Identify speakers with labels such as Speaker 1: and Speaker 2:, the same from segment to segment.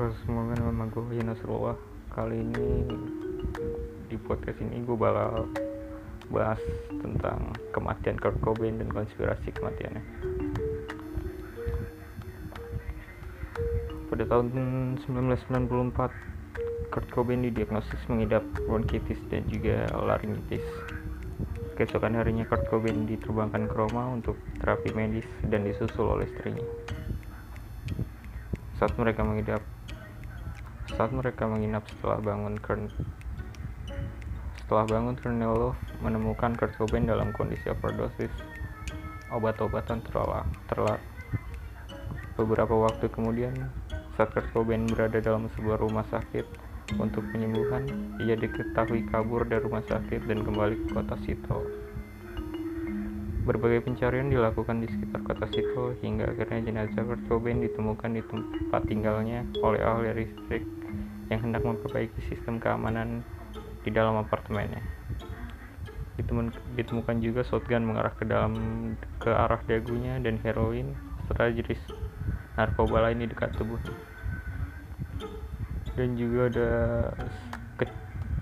Speaker 1: Halo semuanya nama gue Wahyu Nasrullah Kali ini di podcast ini gue bakal bahas tentang kematian Kurt Cobain dan konspirasi kematiannya. Pada tahun 1994 Kurt Cobain didiagnosis mengidap bronkitis dan juga laryngitis Keesokan harinya Kurt Cobain diterbangkan ke Roma untuk terapi medis dan disusul oleh istrinya. Saat mereka mengidap saat mereka menginap setelah bangun Kern setelah bangun Kernelov menemukan Kurt Cobain dalam kondisi overdosis. Obat-obatan terlarang terlar beberapa waktu kemudian saat Kurt Cobain berada dalam sebuah rumah sakit. Untuk penyembuhan ia diketahui kabur dari rumah sakit dan kembali ke kota Seattle Berbagai pencarian dilakukan di sekitar kota Seattle hingga akhirnya jenazah Kurt Cobain ditemukan di tempat tinggalnya oleh ahli listrik yang hendak memperbaiki sistem keamanan di dalam apartemennya. Ditemukan juga shotgun mengarah ke dalam ke arah dagunya dan heroin serta jenis narkoba lain di dekat tubuh. Dan juga ada ke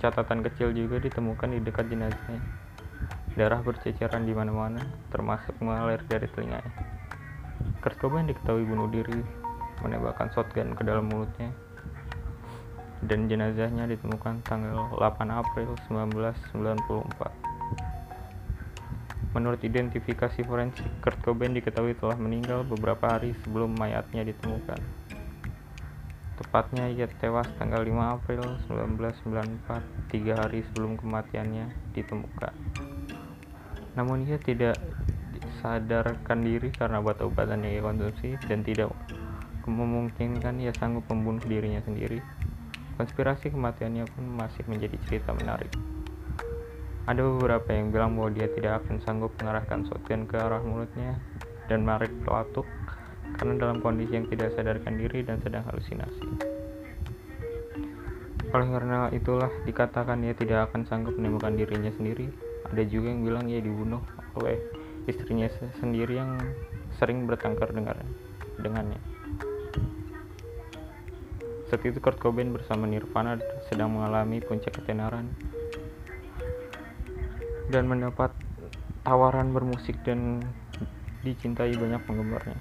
Speaker 1: catatan kecil juga ditemukan di dekat jenazahnya Darah berceceran di mana-mana, termasuk mengalir dari telinganya. Kurt Cobain diketahui bunuh diri, menembakkan shotgun ke dalam mulutnya, dan jenazahnya ditemukan tanggal 8 April 1994. Menurut identifikasi forensik, Kurt Cobain diketahui telah meninggal beberapa hari sebelum mayatnya ditemukan. Tepatnya ia tewas tanggal 5 April 1994, tiga hari sebelum kematiannya ditemukan namun ia tidak sadarkan diri karena obat-obatan yang ia konsumsi dan tidak memungkinkan ia sanggup membunuh dirinya sendiri. Konspirasi kematiannya pun masih menjadi cerita menarik. Ada beberapa yang bilang bahwa dia tidak akan sanggup mengarahkan shotgun ke arah mulutnya dan Marek pelatuk karena dalam kondisi yang tidak sadarkan diri dan sedang halusinasi. Oleh karena itulah dikatakan ia tidak akan sanggup menemukan dirinya sendiri ada juga yang bilang ia dibunuh oleh istrinya sendiri yang sering bertengkar dengan dengannya. Saat itu Kurt Cobain bersama Nirvana sedang mengalami puncak ketenaran dan mendapat tawaran bermusik dan dicintai banyak penggemarnya.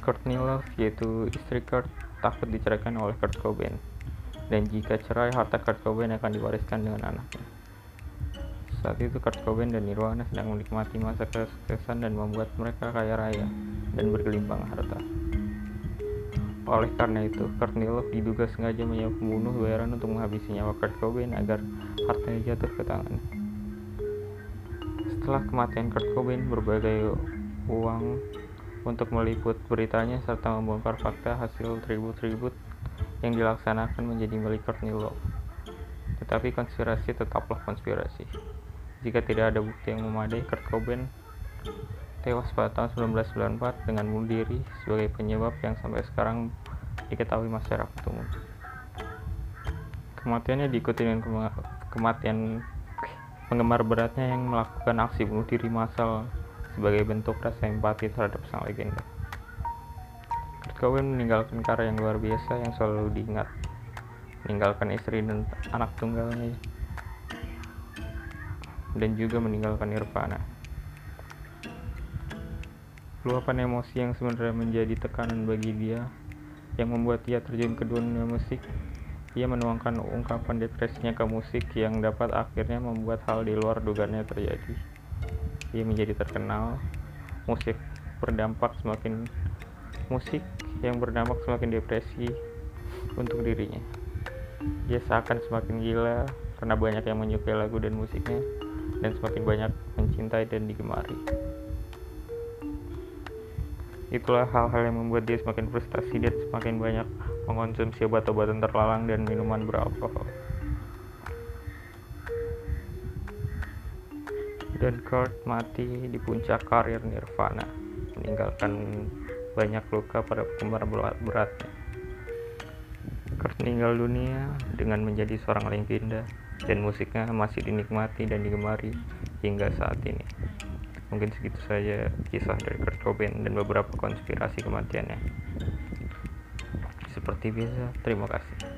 Speaker 1: Kurt Love yaitu istri Kurt takut diceraikan oleh Kurt Cobain dan jika cerai harta Kurt Cobain akan diwariskan dengan anaknya. Saat itu Kurt Cobain dan Nirvana sedang menikmati masa kesuksesan dan membuat mereka kaya raya dan bergelimpang harta. Oleh karena itu, Kurt Nilov diduga sengaja menyiap pembunuh bayaran untuk menghabisi nyawa Kurt Cobain agar hartanya jatuh ke tangan. Setelah kematian Kurt Cobain, berbagai uang untuk meliput beritanya serta membongkar fakta hasil tribut-tribut yang dilaksanakan menjadi milik Kurt Nilov. Tetapi konspirasi tetaplah konspirasi. Jika tidak ada bukti yang memadai, Kurt Cobain tewas pada tahun 1994 dengan bunuh diri sebagai penyebab yang sampai sekarang diketahui masyarakat umum. Kematiannya diikuti dengan kematian penggemar beratnya yang melakukan aksi bunuh diri massal sebagai bentuk rasa empati terhadap sang legenda. Kurt Cobain meninggalkan karya yang luar biasa yang selalu diingat, meninggalkan istri dan anak tunggalnya dan juga meninggalkan Nirvana. Luapan emosi yang sebenarnya menjadi tekanan bagi dia yang membuat ia terjun ke dunia musik. Ia menuangkan ungkapan depresinya ke musik yang dapat akhirnya membuat hal di luar dugaannya terjadi. Ia menjadi terkenal, musik berdampak semakin musik yang berdampak semakin depresi untuk dirinya. Ia seakan semakin gila karena banyak yang menyukai lagu dan musiknya dan semakin banyak mencintai dan digemari. Itulah hal-hal yang membuat dia semakin frustasi dan semakin banyak mengonsumsi obat-obatan terlarang dan minuman beralkohol. Dan Kurt mati di puncak karir Nirvana, meninggalkan banyak luka pada penggemar beratnya. Kurt meninggal dunia dengan menjadi seorang legenda dan musiknya masih dinikmati dan digemari hingga saat ini. Mungkin segitu saja kisah dari Kurt Cobain dan beberapa konspirasi kematiannya. seperti biasa terima kasih